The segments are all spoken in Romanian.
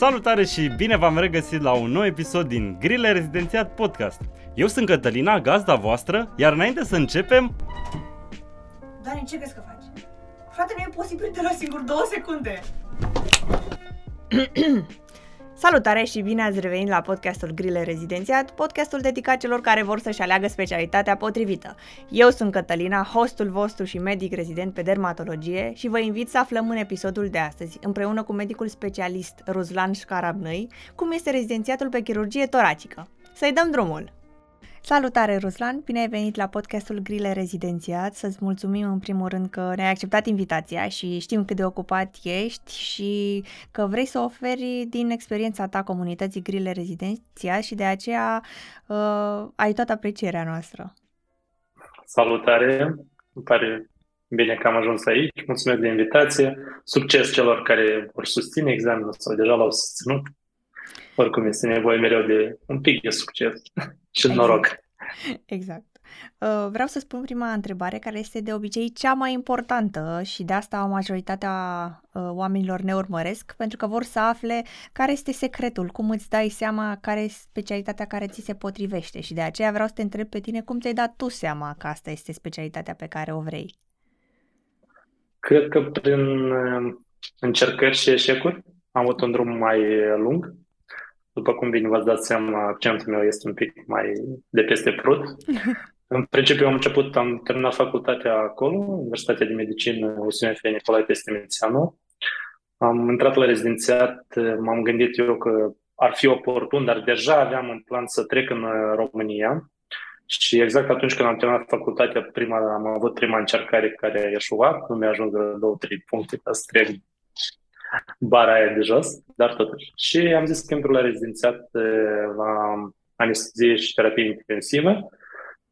Salutare și bine v-am regăsit la un nou episod din Grile Rezidențiat Podcast. Eu sunt Cătălina, gazda voastră, iar înainte să începem... Dani, ce crezi că faci? Frate, nu e posibil de la singur două secunde. Salutare și bine ați revenit la podcastul Grile Rezidențiat, podcastul dedicat celor care vor să-și aleagă specialitatea potrivită. Eu sunt Cătălina, hostul vostru și medic rezident pe dermatologie și vă invit să aflăm în episodul de astăzi, împreună cu medicul specialist Ruslan Șcarabnăi, cum este rezidențiatul pe chirurgie toracică. Să-i dăm drumul! Salutare, Ruslan! Bine ai venit la podcastul Grile Rezidențiat. Să-ți mulțumim în primul rând că ne-ai acceptat invitația și știm cât de ocupat ești și că vrei să oferi din experiența ta comunității Grile Rezidențiat și de aceea uh, ai toată aprecierea noastră. Salutare! Îmi pare bine că am ajuns aici. Mulțumesc de invitație. Succes celor care vor susține examenul sau deja l-au susținut. Oricum este nevoie mereu de un pic de succes și exact. noroc. Exact. Uh, vreau să spun prima întrebare, care este de obicei cea mai importantă și de asta majoritatea uh, oamenilor ne urmăresc, pentru că vor să afle care este secretul, cum îți dai seama care este specialitatea care ți se potrivește și de aceea vreau să te întreb pe tine cum ți-ai dat tu seama că asta este specialitatea pe care o vrei. Cred că prin uh, încercări și eșecuri am avut un drum mai lung după cum bine v-ați dat seama, accentul meu este un pic mai de peste prut. În principiu am început, am terminat facultatea acolo, Universitatea de Medicină USMF Nicolae Testimețianu. Am intrat la rezidențiat, m-am gândit eu că ar fi oportun, dar deja aveam în plan să trec în România. Și exact atunci când am terminat facultatea, prima, am avut prima încercare care a ieșuat, nu mi-a ajuns de două, trei puncte ca să trec bara aia de jos, dar totuși. Și am zis că intru la rezidențiat la anestezie și terapie intensivă,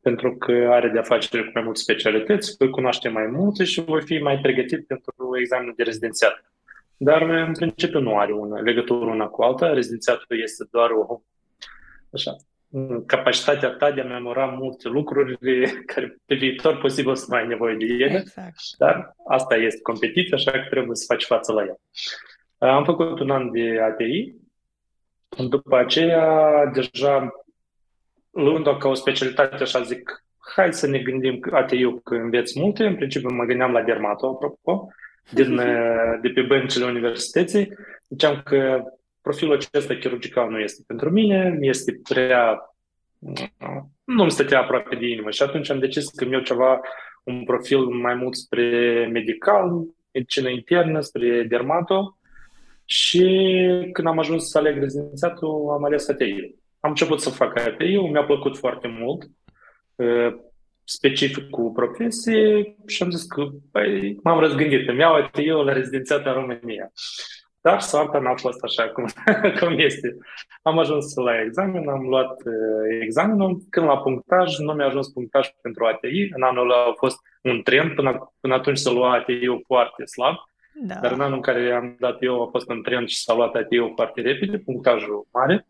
pentru că are de-a face cu mai multe specialități, voi cunoaște mai multe și voi fi mai pregătit pentru examenul de rezidențiat. Dar, în principiu, nu are una legătură una cu alta. Rezidențiatul este doar o așa, capacitatea ta de a memora multe lucruri care pe viitor posibil să mai ai nevoie de ele. Exact. Dar asta este competiția, așa că trebuie să faci față la ea. Am făcut un an de ATI. După aceea, deja luând-o ca o specialitate, așa zic, hai să ne gândim că ATI-ul că înveți multe. În principiu mă gândeam la dermato, apropo, din, de pe băncile universității. Ziceam că profilul acesta chirurgical nu este pentru mine, este prea... nu îmi stătea aproape de inimă și atunci am decis că eu ceva, un profil mai mult spre medical, medicină internă, spre dermato și când am ajuns să aleg rezidențiatul, am ales ATI. Am început să fac ATI, mi-a plăcut foarte mult, specific cu profesie și am zis că băi, m-am răzgândit, îmi iau ATI la rezidențiatul în România. Dar soarta n-a fost așa cum, cum este. Am ajuns la examen, am luat uh, examenul. Când la punctaj, nu mi-a ajuns punctaj pentru ATI. În anul ăla a fost un trend, până, până atunci să lua ATI-ul foarte slab. Da. Dar în anul în care am dat eu a fost un trend și s-a luat ATI-ul foarte repede, punctajul mare.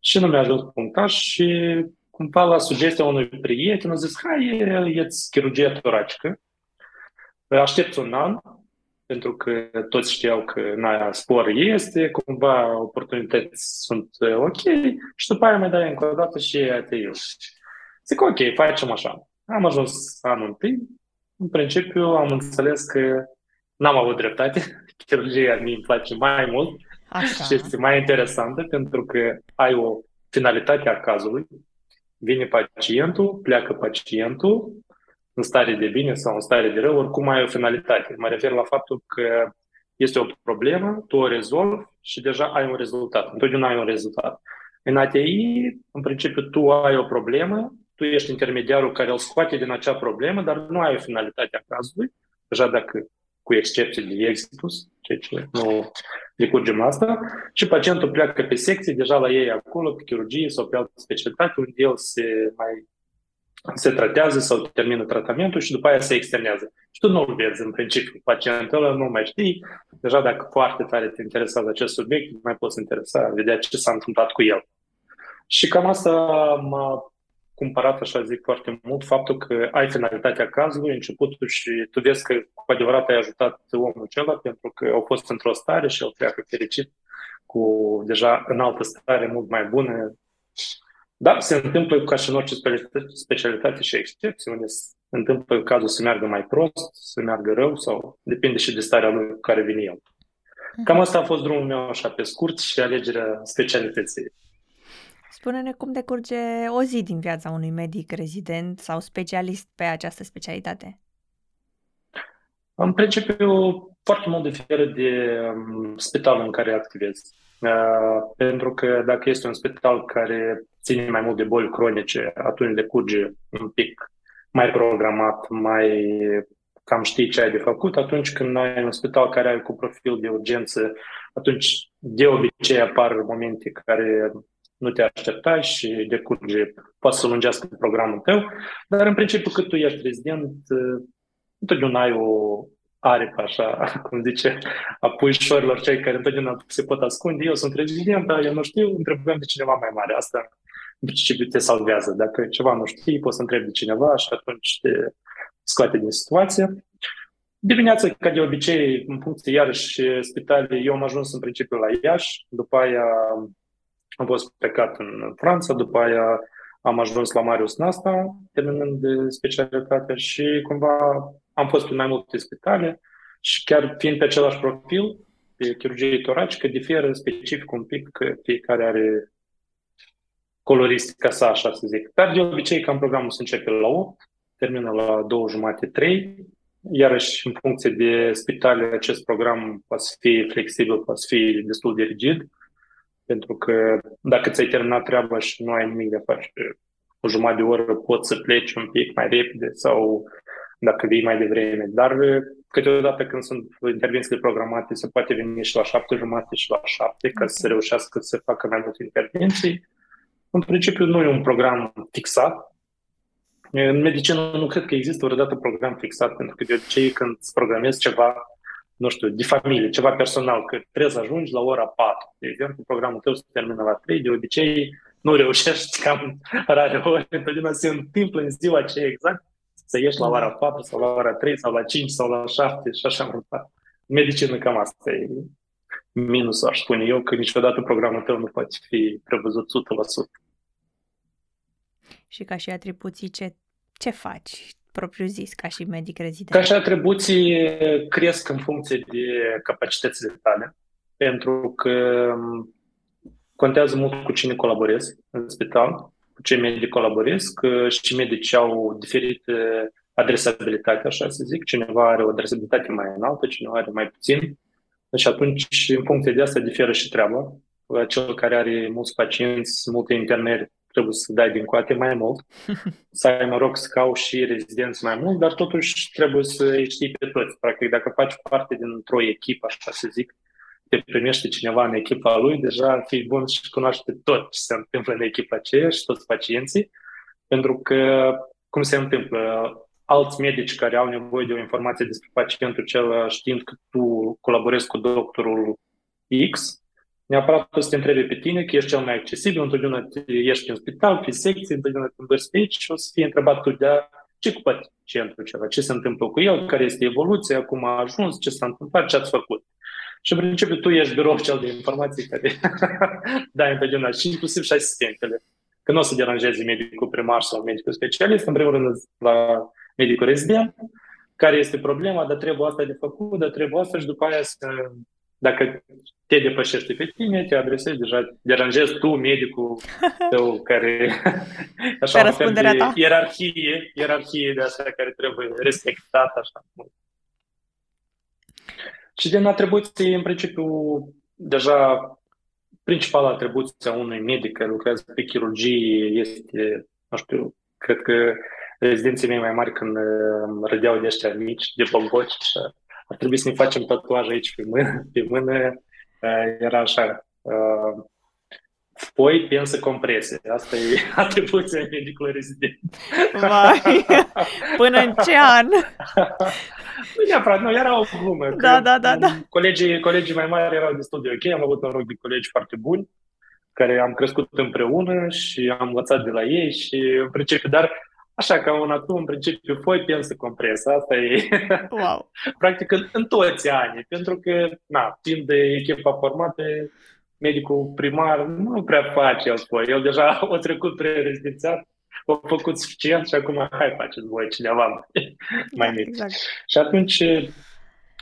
Și nu mi-a ajuns punctaj și cumva la sugestia unui prieten a zis, hai, e-ți chirurgia toracică, aștepți un an, pentru că toți știau că na, spor este, cumva oportunități sunt uh, ok și după aia mai dai încă o dată și ATI. Zic, ok, facem așa. Am ajuns anul întâi. În principiu am înțeles că n-am avut dreptate. Chirurgia mi îmi place mai mult așa. și este mai interesantă pentru că ai o finalitate a cazului. Vine pacientul, pleacă pacientul, în stare de bine sau în stare de rău, oricum ai o finalitate. Mă refer la faptul că este o problemă, tu o rezolvi și deja ai un rezultat. Întotdeauna ai un rezultat. În ATI, în principiu, tu ai o problemă, tu ești intermediarul care îl scoate din acea problemă, dar nu ai o finalitate a cazului, deja dacă cu excepție de exitus, ceea ce nu decurgem asta, și pacientul pleacă pe secție, deja la ei acolo, pe chirurgie sau pe altă specialitate, unde el se mai se tratează sau termină tratamentul și după aia se externează. Și tu nu-l vezi în principiu. Pacientul ăla nu mai știi. Deja dacă foarte tare te interesează acest subiect, nu mai poți interesa, vedea ce s-a întâmplat cu el. Și cam asta m-a cumpărat, așa zic, foarte mult faptul că ai finalitatea cazului, începutul și tu vezi că cu adevărat ai ajutat omul acela pentru că au fost într-o stare și el pleacă fericit cu deja în altă stare mult mai bună. Da, se întâmplă ca și în orice specialitate și excepție, unde se întâmplă cazul să meargă mai prost, să meargă rău sau depinde și de starea lui cu care vine el. Cam asta a fost drumul meu așa pe scurt și alegerea specialității. Spune-ne cum decurge o zi din viața unui medic rezident sau specialist pe această specialitate. În principiu, foarte mult diferă de um, spitalul în care activezi. Uh, pentru că dacă este un spital care ține mai mult de boli cronice, atunci decurge un pic mai programat, mai cam știi ce ai de făcut. Atunci când ai un spital care ai cu profil de urgență, atunci de obicei apar momente care nu te așteptai și decurge, poate să lungească programul tău, dar în principiu cât tu ești rezident, întotdeauna ai o aripă, așa, cum zice, a puișorilor cei care întotdeauna se pot ascunde. Eu sunt rezident, dar eu nu știu, întrebăm de cineva mai mare. Asta în principiu te salvează. Dacă ceva nu știi, poți să întrebi de cineva și atunci te scoate din situație. Dimineața, ca de obicei, în funcție iarăși spitale, eu am ajuns în principiu la Iași, după aia am fost plecat în Franța, după aia am ajuns la Marius Nasta, terminând de specialitate și cumva am fost în mai multe spitale și chiar fiind pe același profil, pe chirurgie toracică, diferă specific un pic că fiecare are coloristica sa, așa să zic. Dar de obicei cam programul se începe la 8, termină la 2 jumate, 3. Iarăși, în funcție de spitale, acest program poate fi flexibil, poate fi destul de rigid. Pentru că dacă ți-ai terminat treaba și nu ai nimic de face o jumătate de oră, poți să pleci un pic mai repede sau dacă vii mai devreme. Dar câteodată când sunt intervențiile programate, se poate veni și la șapte jumate și la șapte ca să reușească să facă mai multe intervenții. În principiu nu e un program fixat. În medicină nu cred că există vreodată program fixat, pentru că de obicei când îți programezi ceva nu știu, de familie, ceva personal, că trebuie să ajungi la ora 4. De exemplu, programul tău se termină la 3, de obicei nu reușești cam rare ori, întotdeauna se întâmplă în ziua aceea exact să ieși la ora 4 sau la ora 3 sau la 5 sau la 7 și așa mai departe. Medicină cam asta e minusul, aș spune eu, că niciodată programul tău nu poate fi prevăzut 100%. Și ca și atribuții, ce, ce faci? Propriu zis, ca și medic rezident? Ca și atribuții cresc în funcție de capacitățile tale, pentru că um, contează mult cu cine colaborezi în spital, cu ce medici colaborezi, că și medicii au diferite adresabilitate, așa să zic. Cineva are o adresabilitate mai înaltă, cineva are mai puțin. Deci atunci, în funcție de asta, diferă și treaba. Cel care are mulți pacienți, multe internări, trebuie să dai din coate mai mult, să ai noroc să cauți și rezidenți mai mult, dar totuși trebuie să îi știi pe toți. Practic, dacă faci parte dintr-o echipă, așa să zic, te primește cineva în echipa lui, deja fii bun și cunoaște tot ce se întâmplă în echipa aceea și toți pacienții, pentru că cum se întâmplă, alți medici care au nevoie de o informație despre pacientul cel știind că tu colaborezi cu doctorul X, neapărat să te întrebe pe tine, că ești cel mai accesibil, întotdeauna ești în spital, pe secție, întotdeauna te învârți pe aici și o să fie întrebat tu de ce cu pacientul ceva, ce se întâmplă cu el, care este evoluția, cum a ajuns, ce s-a întâmplat, ce ați făcut. Și în principiu tu ești birou cel de informații care dai întotdeauna și inclusiv și asistentele. Că nu o să deranjezi medicul primar sau medicul specialist, în primul rând la medicul rezident, care este problema, dar trebuie asta de făcut, dar trebuie asta și după aia să dacă te depășește pe tine, te adresezi deja, deranjezi tu, medicul tău, care așa un fel de ta. ierarhie, ierarhie de asta care trebuie respectat așa. Și din atribuții, în principiu, deja principala atribuție a unui medic care lucrează pe chirurgie este, nu știu, cred că rezidenții mei mai mari când uh, râdeau de ăștia mici, de bomboci, ar trebui să ne facem tatuaj aici pe mână, pe mână uh, era așa, uh, foi, pensă, comprese. Asta e atribuția medicului rezident. Vai, până în ce an? nu neapărat, nu, era o glumă. Da, da, da, da. Colegii, colegii mai mari erau destul de ok, am avut noroc de colegi foarte buni. care am crescut împreună și am învățat de la ei și în principiu, dar așa ca un atu, în principiu, foi, pensă, compres. Asta e, Wow. practic, în, în toți anii, pentru că, na, fiind de echipa formată, medicul primar nu prea face el foi. El deja a trecut pre-rezidențiat, a făcut suficient și acum hai faceți voi cineva mai, mai mic. Exact. Și atunci,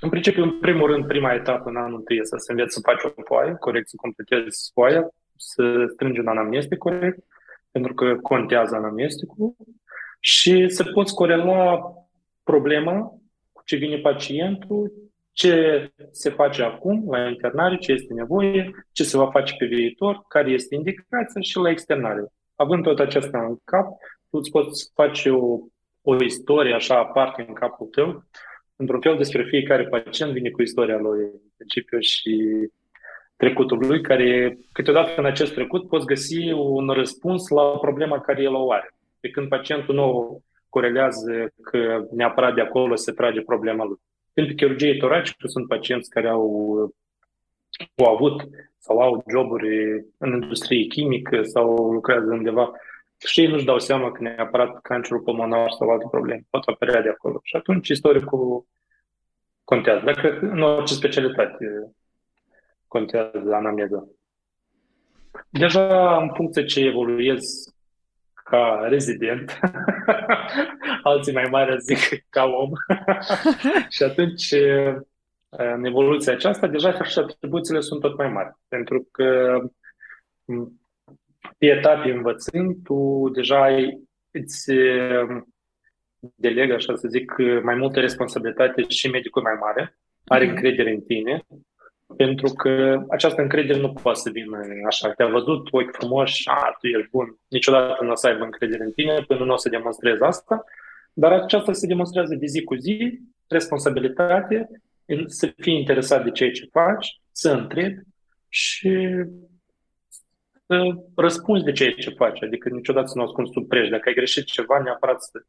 în principiu, în primul rând, prima etapă în anul întâi este să înveți să faci o foaie, corect, să completezi foaia, să strângi un anamnestic corect, pentru că contează anamnesticul, și să poți corela problema cu ce vine pacientul, ce se face acum la internare, ce este nevoie, ce se va face pe viitor, care este indicația și la externare. Având tot acesta în cap, tu îți poți face o, o istorie așa aparte în capul tău, într-un fel despre fiecare pacient vine cu istoria lui în principiu și trecutul lui, care câteodată în acest trecut poți găsi un răspuns la problema care el o are. Pe când pacientul nu corelează că neapărat de acolo se trage problema lui. Pentru chirurgie toracică sunt pacienți care au, au avut sau au joburi în industrie chimică sau lucrează undeva și ei nu-și dau seama că neapărat cancerul pulmonar sau alte probleme pot apărea de acolo. Și atunci istoricul contează. Dacă în orice specialitate contează anamneza. Deja în funcție ce evoluez ca rezident, alții mai mari zic ca om. și atunci, în evoluția aceasta, deja și atribuțiile sunt tot mai mari. Pentru că pe etape învățând, tu deja ai, îți deleg, așa să zic, mai multă responsabilitate și medicul mai mare, are încredere în tine, pentru că această încredere nu poate să vină așa. Te-a văzut, ochi frumoși, a, tu ești bun. Niciodată nu o să aibă încredere în tine până nu o să demonstrezi asta. Dar aceasta se demonstrează de zi cu zi, responsabilitate, să fii interesat de ceea ce faci, să întrebi și să răspunzi de ceea ce faci. Adică niciodată să nu ascunzi sub preș. Dacă ai greșit ceva, neapărat să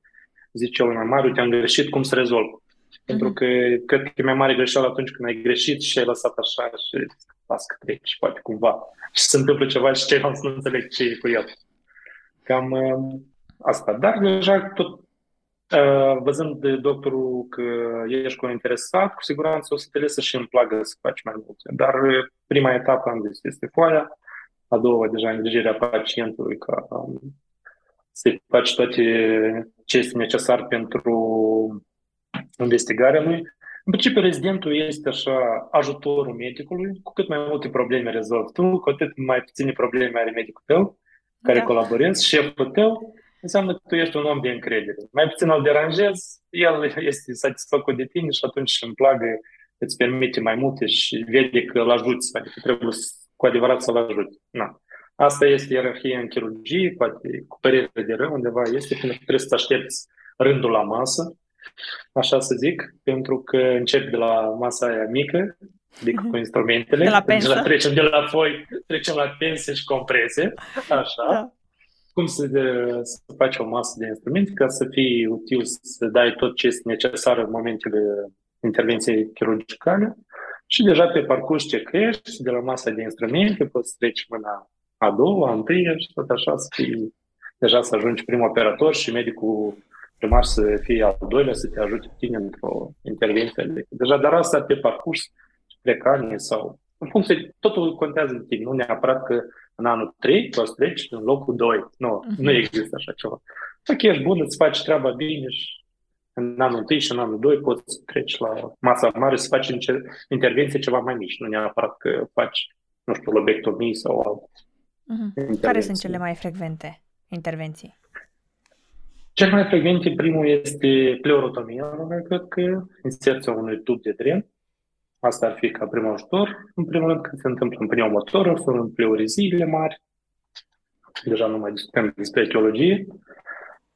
zici cel mai mare, uite, am greșit, cum să rezolv. Pentru mhm. că cred că e mai mare greșeală atunci când ai greșit și ai lăsat așa și las că treci, poate cumva. Și se întâmplă ceva și ceilalți nu înțeleg ce e cu el. Cam uh, asta. Dar deja tot uh, văzând de doctorul că ești cu interesat, cu siguranță o să te lese și îmi plagă să faci mai multe. Dar uh, prima etapă am zis este foaia, a doua deja îngrijirea pacientului ca um, să faci toate ce este necesar pentru investigarea lui. În principiu, rezidentul este așa ajutorul medicului, cu cât mai multe probleme rezolvi tu, cu atât mai puține probleme are medicul tău, care da. colaborezi, șeful tău, înseamnă că tu ești un om de încredere. Mai puțin îl deranjezi, el este satisfăcut de tine și atunci îmi plagă, îți permite mai multe și vede că îl ajuți, adică trebuie cu adevărat să-l ajuți. Na. Asta este ierarhia în chirurgie, poate cu părere de rău undeva este, pentru că trebuie să aștepți rândul la masă, așa să zic, pentru că încep de la masa aia mică, adică cu mhm. instrumentele, de la pensă. De la, trecem de la foi, trecem la pense și comprese, așa. Da. Cum să, de, să faci o masă de instrumente ca să fii util, să dai tot ce este necesar în momentele intervenției chirurgicale și deja pe parcurs ce crești, de la masa de instrumente poți treci mâna a doua, a întâia și tot așa să fii, deja să ajungi prim operator și medicul primar să fie al doilea, să te ajute tine într-o intervenție. Deja, dar asta pe parcurs, plecanie sau... În funcție, totul contează de tine, nu neapărat că în anul 3 tu o să treci în locul 2. Nu, uh-huh. nu există așa ceva. Dacă ești bun, îți faci treaba bine și în anul 1 și în anul 2 poți să treci la masa mare să faci intervenție ceva mai mici, nu neapărat că faci, nu știu, lobectomii sau alte. Uh-huh. Care sunt cele mai frecvente intervenții? Cel mai frecvent, primul este pleurotomia, cred că inserția unui tub de dren. Asta ar fi ca prim ajutor. În primul rând, când se întâmplă în pneumotoră, sunt în pleuriziile mari. Deja nu mai discutăm despre etiologie.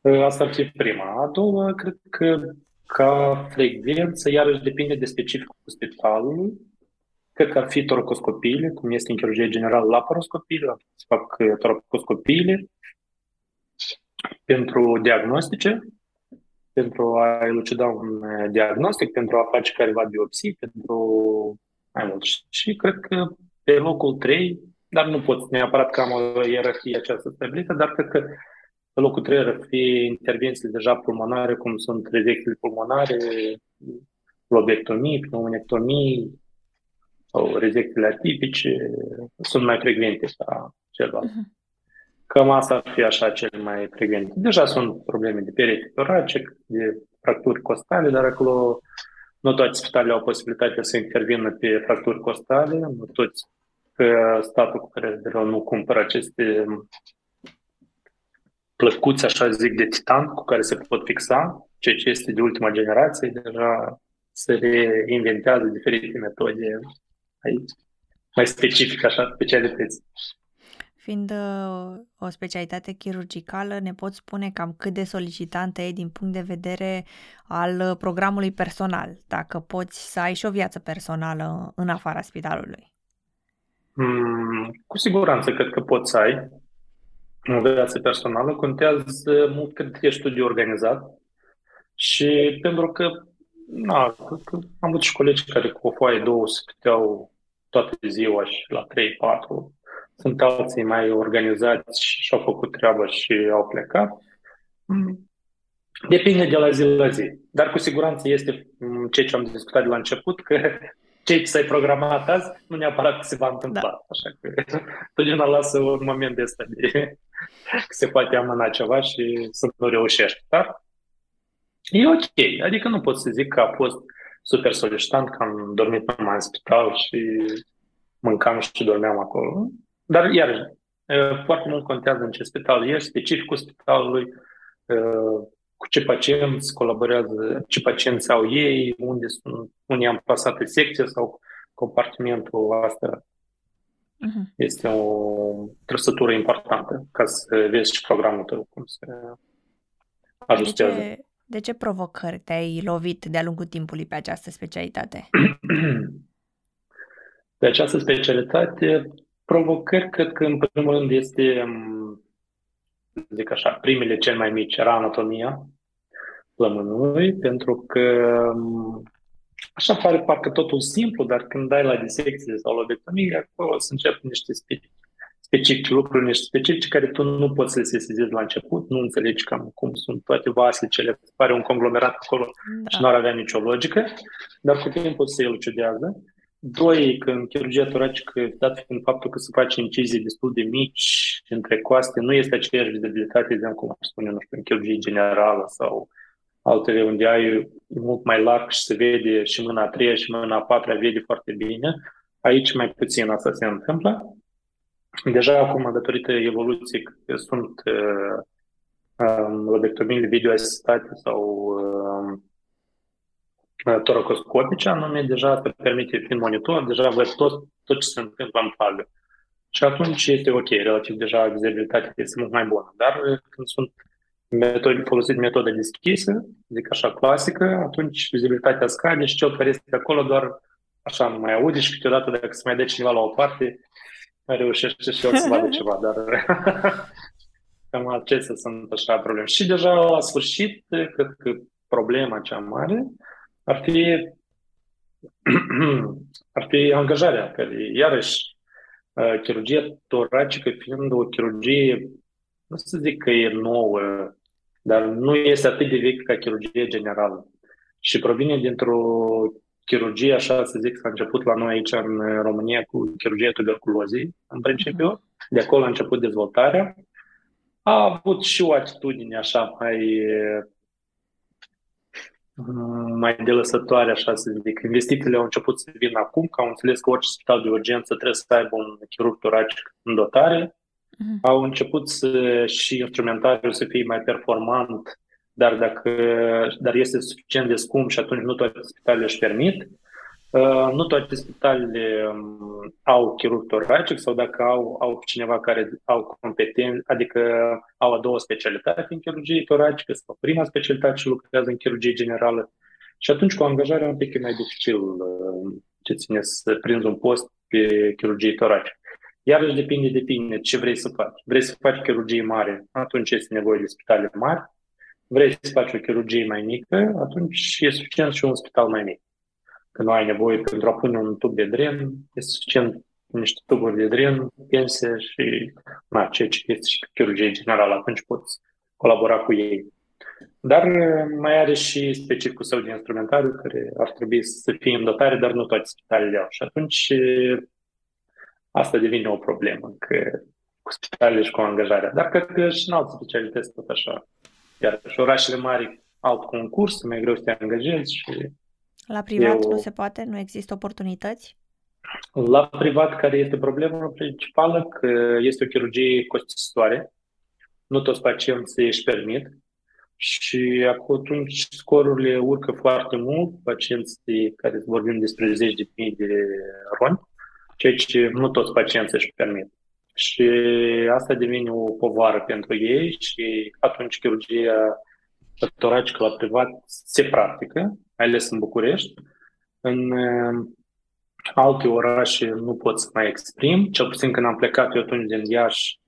Asta ar fi prima. A doua, cred că ca frecvență, iarăși depinde de specificul spitalului. Cred că ar fi toracoscopiile, cum este în chirurgie generală laparoscopiile, se fac toracoscopiile, pentru diagnostice, pentru a elucida un eh, diagnostic, pentru a face careva biopsii, pentru mai mult. Și cred că pe locul 3, dar nu pot neapărat că am o ierarhie aceasta stabilită, dar cred că pe locul 3 ar fi intervențiile deja pulmonare, cum sunt rezecțiile pulmonare, lobectomii, pneumonectomii sau rezecțiile atipice, sunt mai frecvente ca celălalt. Uh-huh. Cam asta ar fi așa cel mai frecvent. Deja sunt probleme de perete toracic, de fracturi costale, dar acolo nu toate spitalele au posibilitatea să intervină pe fracturi costale, nu toți că statul cu care nu cumpără aceste plăcuți, așa zic, de titan cu care se pot fixa, ceea ce este de ultima generație, deja se reinventează diferite metode aici, mai specific, așa, specialități. Fiind uh, o specialitate chirurgicală, ne poți spune cam cât de solicitantă e din punct de vedere al uh, programului personal, dacă poți să ai și o viață personală în afara spitalului. Mm, cu siguranță cred că poți să ai o viață personală. Contează mult cât ești tu de organizat și pentru că na, am avut și colegi care cu o foaie două se puteau toată ziua și la 3-4 sunt alții mai organizați și au făcut treabă și au plecat. Mm. Depinde de la zi la zi. Dar cu siguranță este mm, ceea ce am discutat de la început, că ce ți-ai programat azi nu neapărat se va întâmpla. Da. Așa că totdeauna lasă un moment de ăsta de că se poate amâna ceva și să nu reușești. Dar e ok. Adică nu pot să zic că a fost super solicitant, că am dormit numai în spital și mâncam și dormeam acolo. Dar, iar foarte mult contează în ce spital ești, specificul spitalului, cu ce pacienți colaborează, ce pacienți au ei, unde sunt, unde am pasat secție sau compartimentul asta uh-huh. este o trăsătură importantă ca să vezi și programul tău cum se ajustează. De ce, de ce provocări te-ai lovit de-a lungul timpului pe această specialitate? pe această specialitate Provocări, cred că în primul rând este, mm, zic așa, primele cel mai mici era anatomia plămânului, pentru că mm, așa pare parcă totul simplu, dar când dai la disecție sau la lobectomie, acolo să încep niște specifici lucruri, niște specifici care tu nu poți să le sesizezi la început, nu înțelegi cam cum sunt toate vasele, pare un conglomerat acolo da. și nu ar avea nicio logică, dar cu timpul se elucidează. Doi, că în chirurgia toracică, dat fiind faptul că se face incizii destul de mici între coaste, nu este aceeași vizibilitate, de cum aș spune, nu știu, în chirurgie generală sau altele unde ai mult mai larg și se vede și mâna a treia și mâna a patra vede foarte bine. Aici mai puțin asta se întâmplă. Deja acum, datorită evoluției, sunt uh, um, lobectomiile video asistate sau uh, toracoscopice, anume deja te permite prin monitor, deja văd tot, tot ce se întâmplă în fază. Și atunci este ok, relativ deja vizibilitatea este mult mai bună. Dar uh, când sunt metode, folosit metoda deschisă, zic așa clasică, atunci vizibilitatea scade și cel care este acolo doar așa nu mai aude și câteodată dacă se mai dă cineva la o parte, mai reușește și el să vadă ceva, dar cam acestea sunt așa probleme. Și deja la sfârșit, cred că problema cea mare ar fi, ar fi angajarea, care iarăși uh, chirurgia toracică fiind o chirurgie, nu să zic că e nouă, dar nu este atât de veche ca chirurgia generală. Și provine dintr-o chirurgie, așa să zic, s-a început la noi aici în România cu chirurgia tuberculozei, în principiu. De acolo a început dezvoltarea. A avut și o atitudine așa mai mai delăsătoare, așa să zic. Investițiile au început să vină acum, că au înțeles că orice spital de urgență trebuie să aibă un chirurg toracic în dotare. Uh-huh. Au început să, și instrumentariul să fie mai performant, dar, dacă, dar este suficient de scump și atunci nu toate spitalele își permit. Uh, nu toate spitalele um, au chirurg toracic sau dacă au, au cineva care au competențe, adică au a doua specialitate în chirurgie toracică sau prima specialitate și lucrează în chirurgie generală. Și atunci cu angajarea un pic e mai dificil uh, ce ține să prinzi un post pe chirurgie toracică. Iarăși depinde de tine ce vrei să faci. Vrei să faci chirurgie mare, atunci este nevoie de spitale mari. Vrei să faci o chirurgie mai mică, atunci e suficient și un spital mai mic. Când nu ai nevoie pentru a pune un tub de dren, e suficient niște tuburi de dren, pense și na, ceea ce este și chirurgie generală, atunci poți colabora cu ei. Dar mai are și specificul său de instrumentariu care ar trebui să fie în dotare, dar nu toate spitalele au. Și atunci asta devine o problemă, că cu spitalele și cu angajarea. Dar cred că și în alte specialități tot așa. Iar și orașele mari alt concurs, mai greu să te angajezi și... La privat eu... nu se poate? Nu există oportunități? La privat, care este problema principală? Că este o chirurgie costisitoare. Nu toți pacienții își permit. Și atunci scorurile urcă foarte mult, pacienții care vorbim despre zeci de mii de roni, ceea ce nu toți pacienții își permit. Și asta devine o povară pentru ei și atunci chirurgia toracică la privat se practică, mai ales în București. În uh, alte orașe nu pot să mai exprim, cel puțin când am plecat eu atunci din Iași,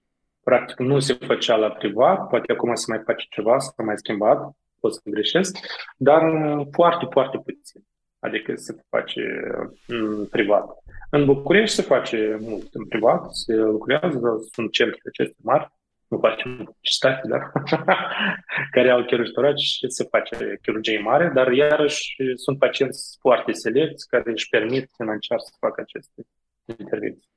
practic nu se făcea la privat, poate acum se mai face ceva, s-a mai schimbat, pot să greșesc, dar uh, foarte, foarte puțin. Adică se face în privat. În București se face mult în privat, se lucrează, sunt centre aceste mari, nu facem publicitate, da? care au chirurgi și se face chirurgie mare, dar iarăși sunt pacienți foarte selecți care își permit financiar să facă aceste intervenții.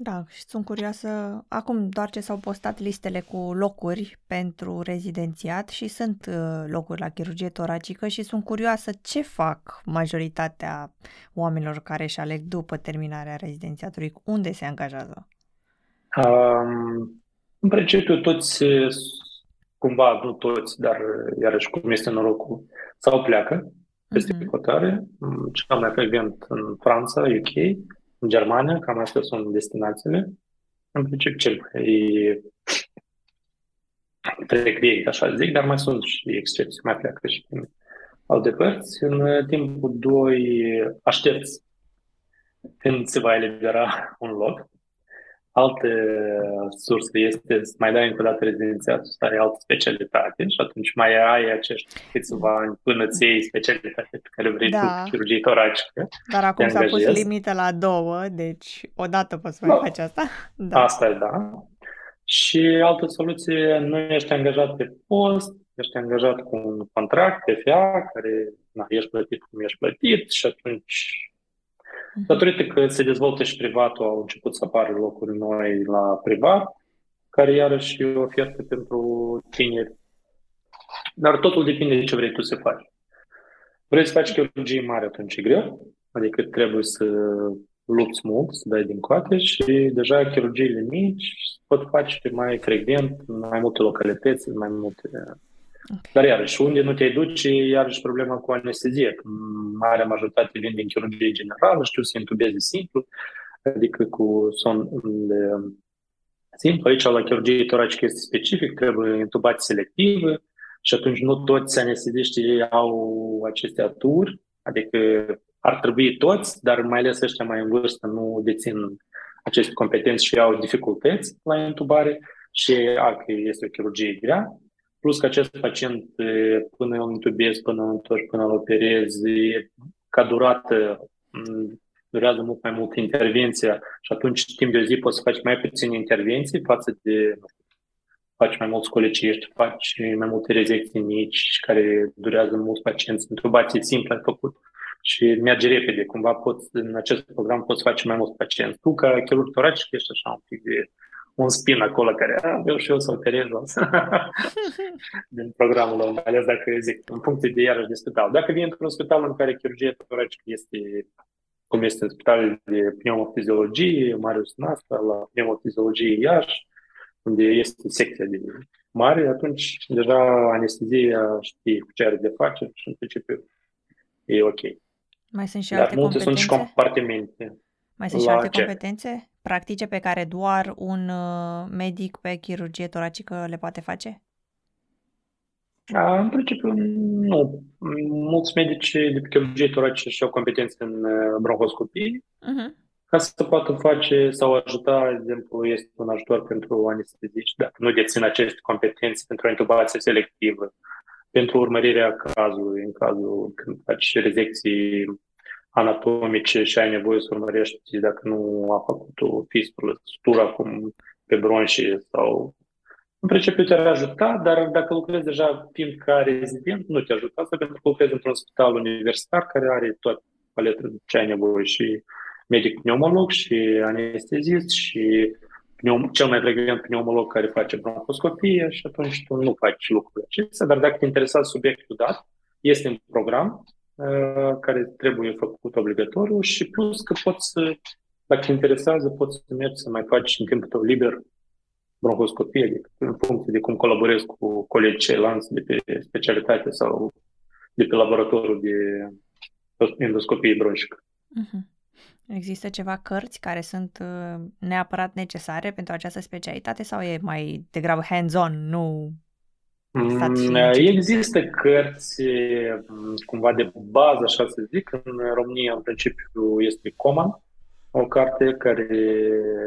Da, și sunt curioasă, acum doar ce s-au postat listele cu locuri pentru rezidențiat și sunt uh, locuri la chirurgie toracică și sunt curioasă ce fac majoritatea oamenilor care își aleg după terminarea rezidențiatului, unde se angajează? Um, în principiu toți, cumva, nu toți, dar iarăși cum este norocul, sau pleacă peste uh-huh. hotare, cel mai frecvent în Franța, UK, în Germania, cam astea sunt destinațiile. În principiu cel mai frecvent, așa zic, dar mai sunt și excepții, mai pleacă și din alte părți. În timpul 2 aștepți când se va elibera un loc alte surse este să mai dai încă o dată rezidențiatul să ai altă specialitate și atunci mai ai acești câțiva ani până ți iei specialitatea pe care vrei da. tu, chirurgie toracică. Dar acum s-a pus limită la două, deci odată poți mai da. face asta. Da. Asta e, da. Și altă soluție, nu ești angajat pe post, ești angajat cu un contract FA, care na, ești plătit cum ești plătit și atunci Mhm. Datorită că se dezvoltă și privatul, au început să apară locuri noi la privat, care iarăși e o ofertă pentru tineri. Dar totul depinde de ce vrei tu să faci. Vrei să faci chirurgie mare, atunci e greu, adică trebuie să lupți mult, să dai din coate și deja chirurgiile mici pot face mai frecvent în mai multe localități, în mai multe Okay. Dar iarăși, unde nu te duci, iarăși problema cu anestezie. Marea majoritate vin din chirurgie generală, știu să intubeze simplu, adică cu son de simplu. Aici, la chirurgie toracică este specific, trebuie intubație selectivă și atunci nu toți anesteziștii au aceste aturi, adică ar trebui toți, dar mai ales ăștia mai în vârstă nu dețin aceste competențe și au dificultăți la intubare și a, că este o chirurgie grea Plus că acest pacient, până îl intubezi, până îl întorci, până îl operezi, ca durată, durează mult mai mult intervenția și atunci timp de o zi poți să faci mai puține intervenții față de, nu știu, faci mai mulți coleciști, faci mai multe rezecții mici care durează mulți pacienți, intubații simple ai făcut și merge repede. Cumva poți, în acest program poți face mai mulți pacienți. Tu, ca chirurg toracic, ești așa un pic de un spin acolo care a, vreau și eu să operez din programul meu, mai ales dacă zic, în funcție de iarăși de spital. Dacă vin într-un spital în care chirurgia toracică este cum este în spital de pneumofiziologie, Marius Nasta, la pneumofiziologie Iași, unde este secția de mare, atunci deja anestezia știe cu ce are de face și în principiu e ok. Mai sunt și Dar alte multe competențe? sunt și compartimente. Mai sunt și alte ce? competențe practice pe care doar un uh, medic pe chirurgie toracică le poate face? A, în principiu, nu. Mulți medici de pe chirurgie toracică și au competențe în uh, bronhoscopie. Uh-huh. Ca să poată face sau ajuta, de exemplu, este un ajutor pentru anesteziști, dacă nu dețin aceste competențe pentru intubație selectivă, pentru urmărirea cazului, în cazul când faci rezecții anatomice și ai nevoie să urmărești dacă nu a făcut o fistulă, sutura cum pe bronșie sau în principiu te-ar ajuta, dar dacă lucrezi deja fiind ca rezident, nu te ajută asta pentru că lucrezi într-un spital universitar care are toate paletele ce ai nevoie și medic pneumolog și anestezist și pneum, cel mai frecvent pneumolog care face bronhoscopie și atunci tu nu faci lucrurile acestea, dar dacă te interesează subiectul dat, este un program uh, care trebuie făcut obligatoriu și plus că poți să, dacă te interesează, poți să mergi să mai faci în timpul tău liber bronhoscopie, adică în funcție de cum colaborezi cu colegii ceilalți de pe specialitate sau de pe laboratorul de endoscopie bronșică. Uh-huh. Există ceva cărți care sunt uh, neapărat necesare pentru această specialitate sau e mai degrabă hands-on, nu mm, Există cărți mm, cumva de bază, așa să zic. În România, în principiu, este Coman, o carte care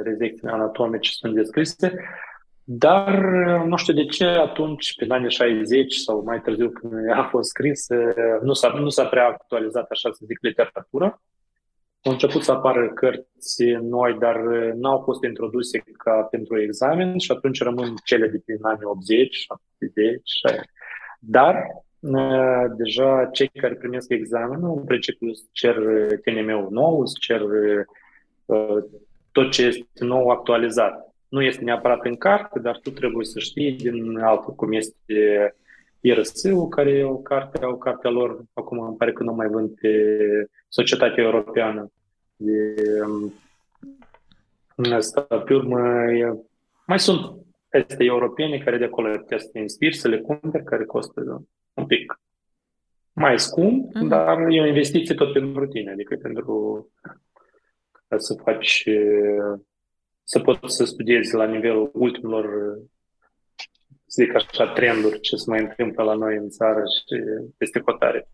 rezecțiile anatomice sunt descrise, dar nu știu de ce atunci, pe anii 60 sau mai târziu când a fost scris, nu s-a, nu s-a prea actualizat, așa să zic, literatura. Au început să apară cărți noi, dar n-au fost introduse ca pentru examen și atunci rămân cele de prin anii 80, 70. Dar deja cei care primesc examenul, în principiu, cer TNM-ul nou, cer tot ce este nou actualizat. Nu este neapărat în carte, dar tu trebuie să știi din altul cum este IRS-ul, care e o carte, o carte a lor, acum îmi pare că nu mai vând pe Societatea Europeană. De, asta, pe urmă, e, mai sunt teste europene care de acolo te inspir să le cumperi, care costă un pic mai scump, uh-huh. dar e o investiție tot pentru tine, adică pentru ca să faci, să poți să studiezi la nivelul ultimilor, să zic așa, trenduri ce se mai întâmplă la noi în țară și peste cotare.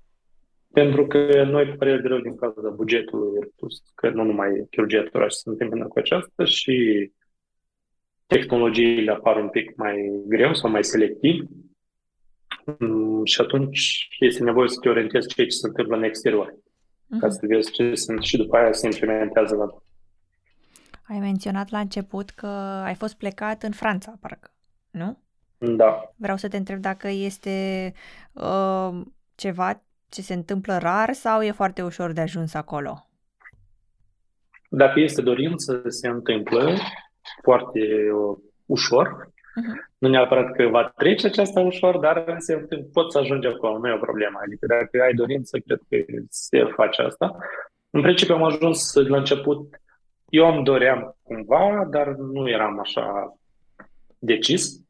Pentru că noi, cu părere de rău, din cauza bugetului plus că nu numai chirurgia toraș se întâmplă cu aceasta și tehnologiile apar un pic mai greu sau mai selectiv mm, și atunci este nevoie să te orientezi ce se întâmplă în exterior uh-huh. ca să vezi ce sunt și după aia se implementează la Ai menționat la început că ai fost plecat în Franța, parcă, nu? Da. Vreau să te întreb dacă este uh, ceva ce se întâmplă rar sau e foarte ușor de ajuns acolo? Dacă este dorință, se întâmplă foarte uh, ușor. Uh-huh. Nu neapărat că va trece aceasta ușor, dar se, poți să ajungi acolo, nu e o problemă. Adică dacă ai dorință, cred că se face asta. În principiu am ajuns la început, eu îmi doream cumva, dar nu eram așa decis.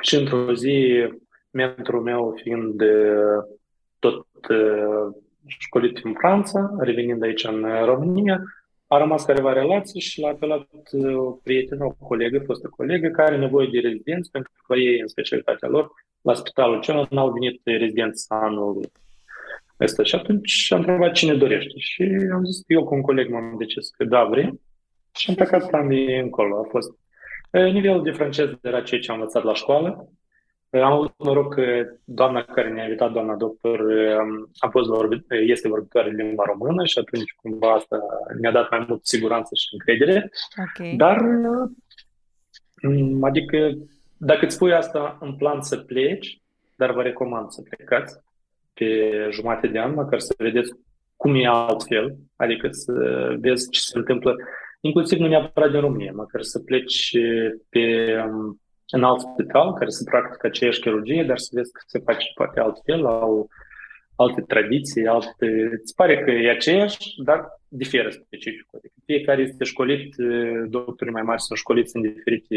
Și într-o zi, mentorul meu fiind tot școlit în Franța, revenind aici în România, a rămas careva relații și l-a apelat uh, o prietenă, o colegă, fostă colegă, care are nevoie de rezidenți pentru că ei, în specialitatea lor, la spitalul celălalt n-au venit rezidenți anul ăsta. Și atunci am întrebat cine dorește. Și am zis că eu cu un coleg m-am decis că da, vrem. Și am plecat ambii încolo. A fost nivelul de franceză era ceea ce am învățat la școală. Am avut noroc că doamna care ne-a invitat, doamna doctor, um, a fost vorbit, este vorbitoare în limba română și atunci cumva asta ne-a dat mai mult siguranță și încredere. Okay. Dar, um, adică, dacă îți spui asta în plan să pleci, dar vă recomand să plecați pe jumate de an, măcar să vedeți cum e altfel, adică să vezi ce se întâmplă, inclusiv nu neapărat din România, măcar să pleci pe um, în alt spital care se practică aceeași chirurgie, dar să vezi că se face poate altfel, au alte tradiții, alte... Îți pare că e aceeași, dar diferă specific. Adică fiecare este școlit, doctorii mai mari sunt școliți în diferite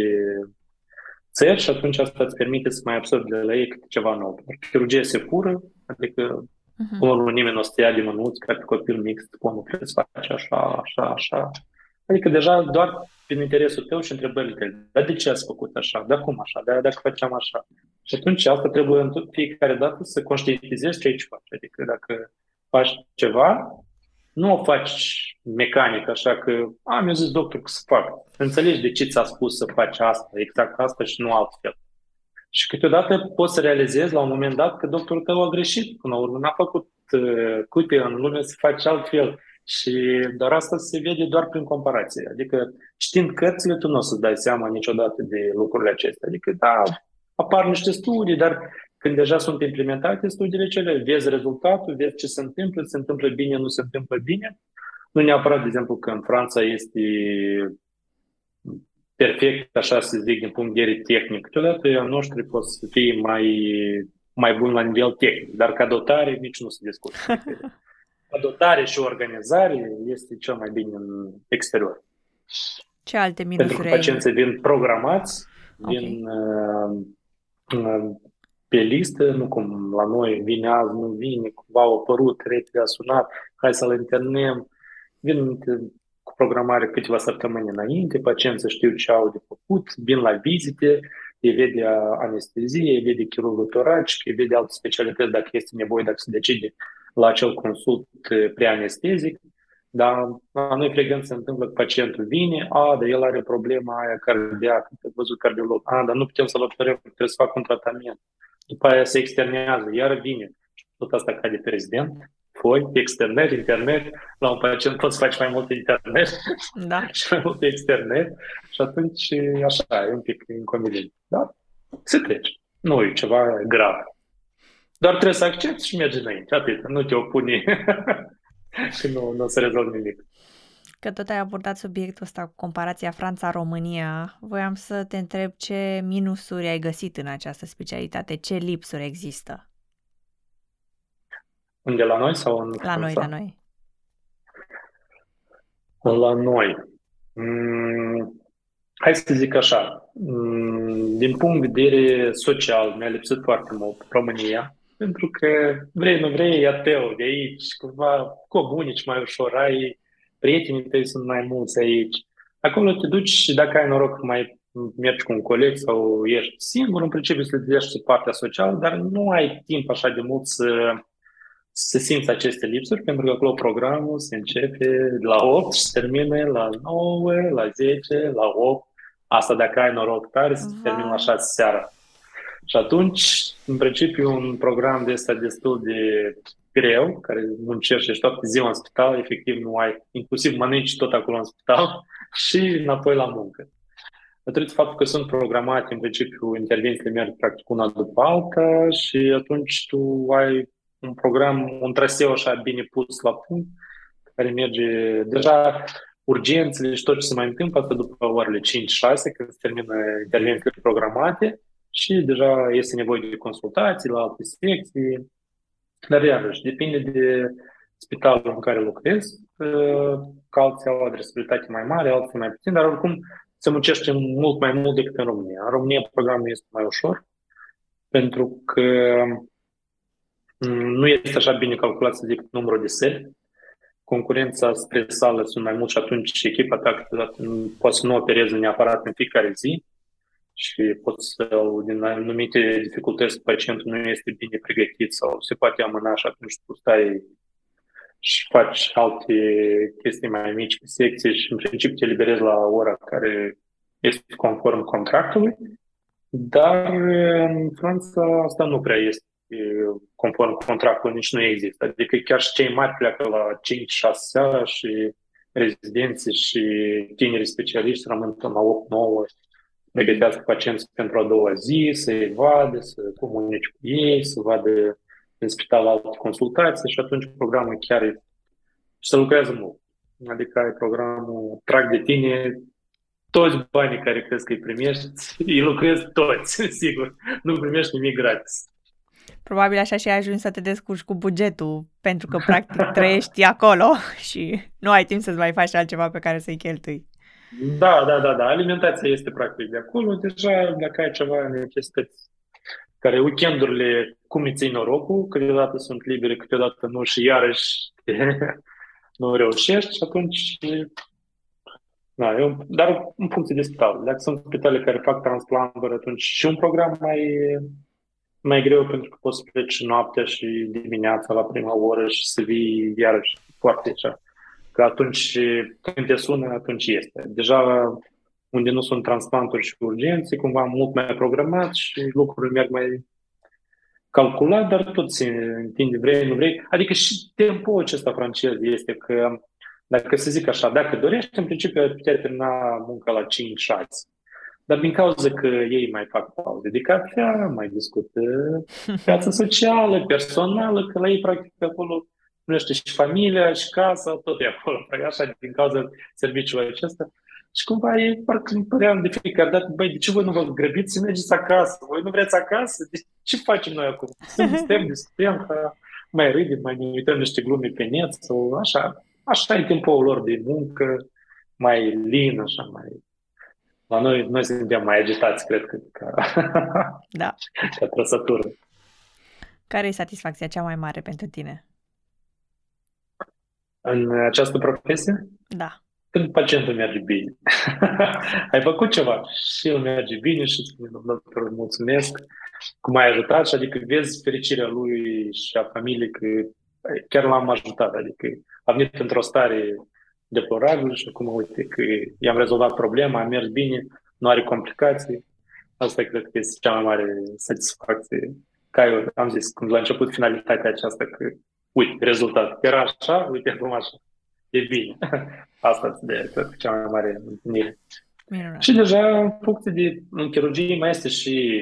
țări și atunci asta îți permite să mai absorbi de la ei câte ceva nou. Chirurgia se fură, adică uh-huh. până la nimeni nu o să te ia de mânuți ca pe copil mic, să spun, trebuie să faci așa, așa, așa. Adică deja doar prin interesul tău și întrebările tale. Dar de ce ați făcut așa? Dar cum așa? Dar dacă făceam așa? Și atunci asta trebuie în fiecare dată să conștientizezi ce aici faci. Adică dacă faci ceva, nu o faci mecanic, așa că am eu zis doctor că să fac. Înțelegi de ce ți-a spus să faci asta, exact asta și nu altfel. Și câteodată poți să realizezi la un moment dat că doctorul tău a greșit, până la urmă n-a făcut uh, câte în lume se face altfel. Și doar asta se vede doar prin comparație. Adică știind cărțile, tu nu o să-ți dai seama niciodată de lucrurile acestea. Adică, da, apar niște studii, dar când deja sunt implementate studiile cele, vezi rezultatul, vezi ce se întâmplă, se întâmplă bine, nu se întâmplă bine. Nu neapărat, de exemplu, că în Franța este perfect, așa să zic, din punct de vedere tehnic. Câteodată a noștri pot să fie mai, mai bun la nivel tehnic, dar ca dotare nici nu se discută. ca dotare și organizare este cel mai bine în exterior. Ce alte minusuri Pentru că pacienții vin programați, okay. vin uh, pe listă, nu cum la noi vine azi, nu vine, cumva au apărut, repede a sunat, hai să-l internăm. Vin cu programare câteva săptămâni înainte, pacienții știu ce au de făcut, vin la vizite, îi vede anestezie, îi vede chirurgul toracic, îi vede alte specialități dacă este nevoie, dacă se decide la acel consult preanestezic. Dar la noi frecvent se întâmplă că pacientul vine, a, dar el are problema aia cardiacă, a văzut cardiolog, a, dar nu putem să-l operăm, trebuie să facă un tratament. După aia se externează, iar vine. Tot asta cade pe rezident, foi, externet, internet. La un pacient poți face mai mult internet da. și mai mult externet și atunci așa, e un pic inconvenient. Da? Se trece. Nu e ceva grav. Doar trebuie să accepti și mergi înainte. Atât. Nu te opune și nu, nu se rezolvă nimic. Că tot ai abordat subiectul ăsta cu comparația Franța-România, voiam să te întreb ce minusuri ai găsit în această specialitate, ce lipsuri există? Unde, la noi sau în La Franța? noi, la noi. La noi. Mm, hai să zic așa. Mm, din punct de vedere social, mi-a lipsit foarte mult România, pentru că vrei, nu vrei, e tău de aici, cumva comunici mai ușor, ai prietenii tăi sunt mai mulți aici. Acolo te duci și dacă ai noroc mai mergi cu un coleg sau ești singur, în principiu să te partea socială, dar nu ai timp așa de mult să să simți aceste lipsuri, pentru că acolo programul se începe la 8 și se termine la 9, la 10, la 8. Asta dacă ai noroc tare, se termină la 6 seara. Și atunci, în principiu, un program de ăsta destul de greu, care muncești și toată ziua în spital, efectiv nu ai, inclusiv mănânci tot acolo în spital și înapoi la muncă. Datorită faptul că sunt programate, în principiu, intervențiile merg practic una după alta și atunci tu ai un program, un traseu așa bine pus la punct, care merge deja urgențele și tot ce se mai întâmplă, asta după orele 5-6, când se termină intervențiile programate și deja este nevoie de consultații la alte secții. Dar iarăși, depinde de spitalul în care lucrez, că alții au adresabilitate mai mare, alții mai puțin, dar oricum se muncește mult mai mult decât în România. În România programul este mai ușor, pentru că Mm, nu este așa bine calculat, să zic, numărul de săli. Concurența spre sală sunt mai mult și atunci echipa ta poate să nu opereze neapărat în fiecare zi și poți să, din anumite dificultăți, pacientul nu este bine pregătit sau se poate amâna și atunci tu stai și faci alte chestii mai mici pe secție și în principiu te liberezi la ora care este conform contractului, dar în Franța asta nu prea este conform contractului nici nu există. Adică chiar și cei mari pleacă la 5-6 seara și rezidenții și tinerii specialiști rămân până la 8-9 pregătească pacienți pentru a doua zi, să-i vadă, să comunice cu ei, să vadă în spital alte consultații și atunci programul chiar e și să lucrează mult. Adică ai programul, trag de tine toți banii care crezi că îi primești, îi lucrezi toți, sigur. Nu primești nimic gratis. Probabil așa și ai ajuns să te descurci cu bugetul, pentru că practic trăiești acolo și nu ai timp să-ți mai faci altceva pe care să-i cheltui. Da, da, da, da. Alimentația este practic de acolo. Deja, dacă ai ceva necesități care weekendurile, cum îi ții norocul, câteodată sunt libere, câteodată nu și iarăși nu reușești și atunci da, eu, dar în funcție de spital. Dacă sunt spitale care fac transplanturi, atunci și un program mai mai greu pentru că poți să pleci noaptea și dimineața la prima oră și să vii iarăși foarte așa. Că atunci când te sună, atunci este. Deja unde nu sunt transplanturi și urgențe, cumva mult mai programat și lucrurile merg mai calculat, dar tot se întinde, vrei, nu vrei. Adică și tempo acesta francez este că, dacă să zic așa, dacă dorești, în principiu ai putea termina munca la 5-6. Dar din cauza că ei mai fac pauze de cafea, mai discută viața socială, personală, că la ei practic acolo nu știu, și familia, și casa, tot e acolo, așa, din cauza serviciului acesta. Și cumva e parcă îmi părea de fiecare dată, băi, de ce voi nu vă grăbiți să mergeți acasă? Voi nu vreți acasă? De ce facem noi acum? Suntem, discutăm, mai râdem, mai ne uităm niște glume pe net sau așa. Așa e timpul lor de muncă, mai lin, așa, mai... La noi, noi suntem mai agitați, cred că, ca, da. ca trăsătură. Care e satisfacția cea mai mare pentru tine? În această profesie? Da când pacientul merge bine. ai făcut ceva și el merge bine și spune, doctor, mulțumesc cum ai ajutat și adică vezi fericirea lui și a familiei că chiar l-am ajutat, adică a venit într-o stare deplorabilă și acum uite că i-am rezolvat problema, a mers bine, nu are complicații. Asta cred că este cea mai mare satisfacție. Ca eu am zis, când la început finalitatea aceasta că uite, rezultat. Era așa, uite acum așa. E bine. Asta este de cea mai mare întâlnire. Minunat. Și deja în funcție de în chirurgie mai este și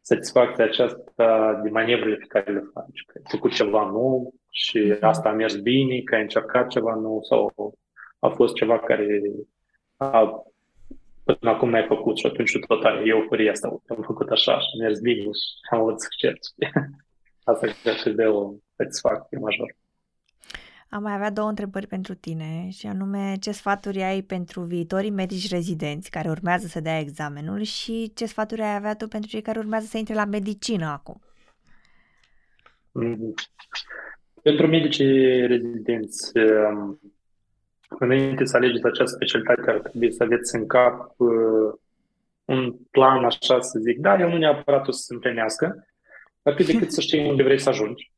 satisfacția aceasta de manevrele pe care le faci. Că ai făcut ceva nou și mm-hmm. asta a mers bine, că ai încercat ceva nou sau a fost ceva care a, până acum n-ai făcut și atunci tot are euforia asta. Am făcut așa și a mers bine și am avut succes. asta cred că de o satisfacție majoră. Am mai avea două întrebări pentru tine și anume ce sfaturi ai pentru viitorii medici rezidenți care urmează să dea examenul și ce sfaturi ai avea tu pentru cei care urmează să intre la medicină acum? Mm. Pentru medicii rezidenți, um, înainte să alegeți această specialitate, ar trebui să aveți în cap uh, un plan, așa să zic, da, eu nu neapărat o să se împlinească, dar cât de cât să știi unde vrei să ajungi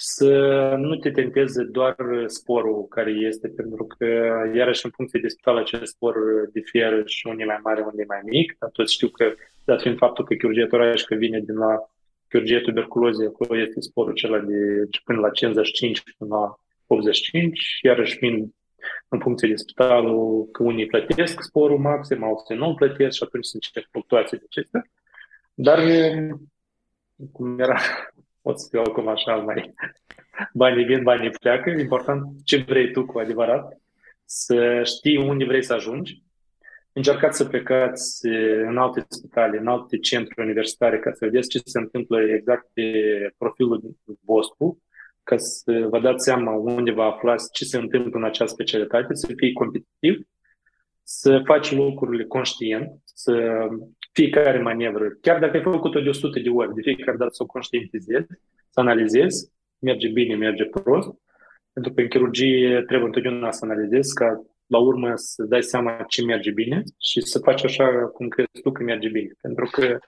să nu te tenteze doar sporul care este, pentru că, iarăși, în funcție de spital, acest spor diferă și unde e mai mare, unde e mai mic. Dar toți știu că, dat fiind faptul că chirurgia toracică vine din la chirurgia tuberculoze, acolo este sporul acela de până la 55 până la 85, iarăși fiind în funcție de spitalul, că unii plătesc sporul maxim, alții nu plătesc și atunci sunt niște fluctuații de acestea. Dar, cum era pot să fiu acum așa mai banii vin, banii pleacă. Important ce vrei tu cu adevărat, să știi unde vrei să ajungi. Încercați să plecați în alte spitale, în alte centre universitare ca să vedeți ce se întâmplă exact pe profilul vostru, ca să vă dați seama unde vă aflați, ce se întâmplă în această specialitate, să fii competitiv, să faci lucrurile conștient, să fiecare manevră, chiar dacă ai făcut-o de 100 de ori, de fiecare dată să o conștientizezi, să analizezi, merge bine, merge prost, pentru că în chirurgie trebuie întotdeauna să analizezi ca la urmă să dai seama ce merge bine și să faci așa cum crezi tu că merge bine. Pentru că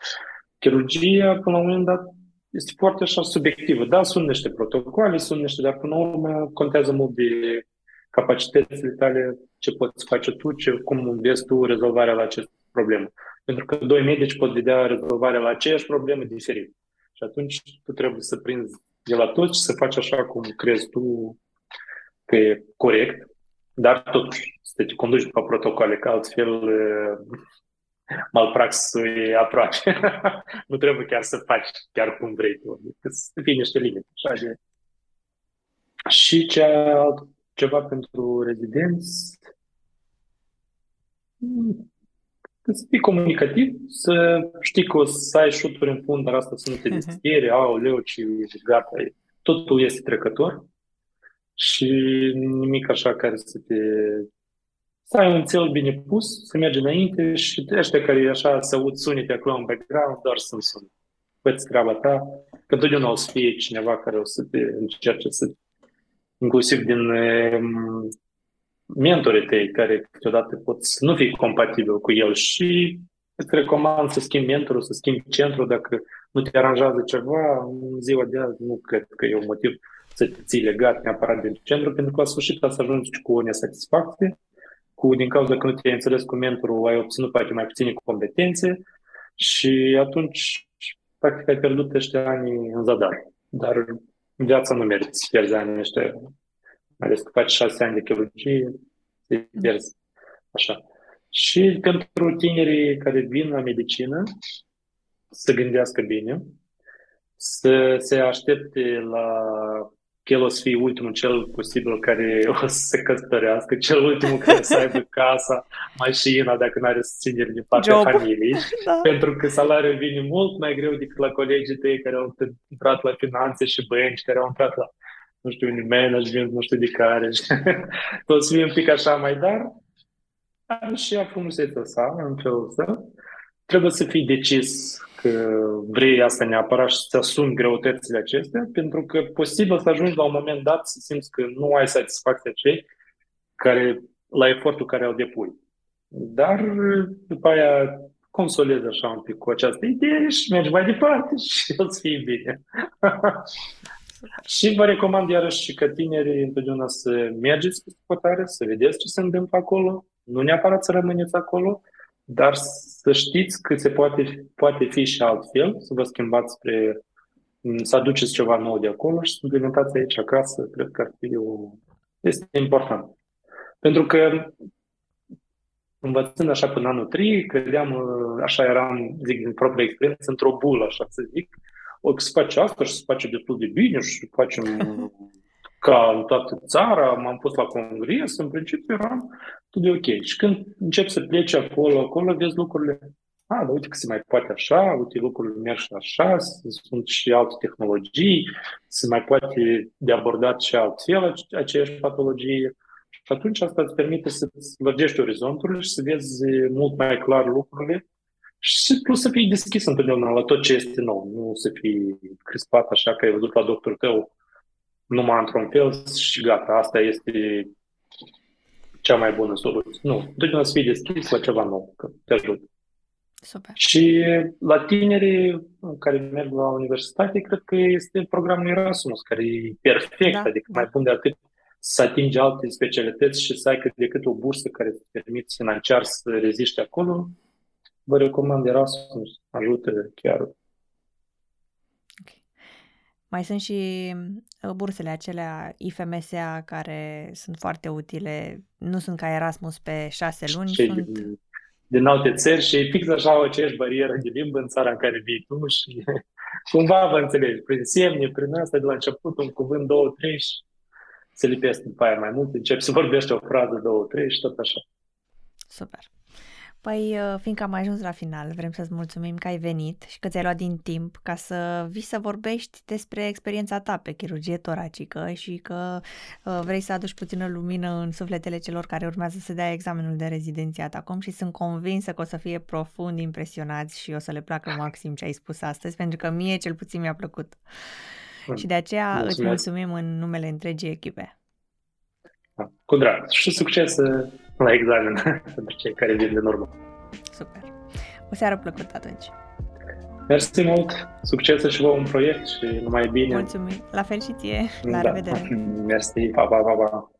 chirurgia, până la un moment dat, este foarte așa subiectivă. Da, sunt niște protocoale, sunt niște, dar până la urmă contează mult de capacitățile tale, ce poți face tu, ce, cum vezi tu rezolvarea la acest problemă. Pentru că doi medici pot vedea rezolvarea la aceeași problemă diferit. Și atunci tu trebuie să prinzi de la tot și să faci așa cum crezi tu că e corect, dar totuși să te conduci după protocoale, că altfel malpraxul e aproape. nu trebuie chiar să faci chiar cum vrei tu, adică să fie niște limite. Așa de... Și ce, ceva pentru rezidenți, să fii comunicativ, să știi că o să ai șuturi în fund, dar asta să nu te distiere, mhm. au leu, ci gata, totul este trecător și nimic așa care să te... Să ai un cel bine pus, să mergi înainte și ăștia care așa să aud sunete acolo în background, doar să-mi sună. fă treaba ta, că întotdeauna o să fie cineva care o să te încerce să inclusiv din mentorii tăi care câteodată pot să nu fii compatibil cu el și îți recomand să schimbi mentorul, să schimbi centrul dacă nu te aranjează ceva în ziua de azi, nu cred că e un motiv să te ții legat neapărat din centru, pentru că la sfârșit să ajungi cu o nesatisfacție, cu, din cauza că nu te-ai înțeles cu mentorul, ai obținut poate mai puține competențe și atunci practic ai pierdut ăștia ani în zadar. Dar viața nu merită să pierzi ani ăștia. Mai ales că faci șase ani de chirurgie, să pierzi. Așa. Și pentru tinerii care vin la medicină, să gândească bine, să se aștepte la că el o să fie ultimul cel posibil care o să se căsătorească, cel ultimul care să aibă casa, mașina, dacă nu are susținere din partea Job. familiei, da. pentru că salariul vine mult mai greu decât la colegii tăi care au intrat la finanțe și bănci, care au intrat la, nu știu, un management, nu știu de care. Tot să fie un pic așa mai, dar are și ea frumusețea sa, în felul ăsta. Trebuie să fii decis că vrei asta neapărat și să asumi greutățile acestea, pentru că posibil să ajungi la un moment dat să simți că nu ai satisfacția cei care, la efortul care îl depui. Dar după aia consolezi așa un pic cu această idee și mergi mai departe și o să fie bine. și vă recomand iarăși că tinerii întotdeauna să mergeți cu suportare, să vedeți ce se întâmplă acolo, nu neapărat să rămâneți acolo, dar să știți că se poate, poate fi și altfel, să vă schimbați spre să aduceți ceva nou de acolo și să implementați aici acasă, cred că ar fi o... este important. Pentru că învățând așa până anul 3, credeam, așa eram, zic, din propria experiență, într-o bulă, așa să zic, o să face asta și să face destul de bine și facem ca în toată țara, m-am pus la congres, în principiu eram tot de ok. Și când încep să pleci acolo, acolo vezi lucrurile, a, dar uite că se mai poate așa, uite lucrurile merg și așa, sunt și alte tehnologii, se mai poate de abordat și altfel aceeași patologie. Și atunci asta îți permite să lărgești orizonturile și să vezi mult mai clar lucrurile și plus să fii deschis întotdeauna la tot ce este nou, nu să fii crispat așa că ai văzut la doctorul tău numai într-un fel și gata, asta este cea mai bună soluție. Nu, întotdeauna să fii deschis la ceva nou, că te ajută. Super. Și la tinerii care merg la universitate, cred că este programul Erasmus, care e perfect, da, adică da. mai bun de atât să atingi alte specialități și să ai cât de cât o bursă care îți permite financiar să reziști acolo, vă recomand Erasmus, ajută chiar mai sunt și uh, bursele acelea IFMSA care sunt foarte utile, nu sunt ca Erasmus pe șase luni. Și sunt... din, din alte țări și fix așa o aceeași barieră de limbă în țara în care vii tu și cumva vă înțelegi, prin semne, prin asta de la început un cuvânt, două, trei și se lipesc după aia mai mult, începi să vorbești o frază, două, trei și tot așa. Super. Păi, uh, fiindcă am ajuns la final, vrem să-ți mulțumim că ai venit și că ți-ai luat din timp ca să vii să vorbești despre experiența ta pe chirurgie toracică și că uh, vrei să aduci puțină lumină în sufletele celor care urmează să dea examenul de rezidențiat acum și sunt convinsă că o să fie profund impresionați și o să le placă maxim ce ai spus astăzi, pentru că mie cel puțin mi-a plăcut. Bun. Și de aceea Mulțumesc. îți mulțumim în numele întregii echipe. Cu drag și succes la examen pentru cei care vin de urmă. Super. O seară plăcută atunci. Mersi mult, succes și vouă un proiect și numai bine. Mulțumim, la fel și ție, la da. revedere. Mersi, pa, pa, pa, pa.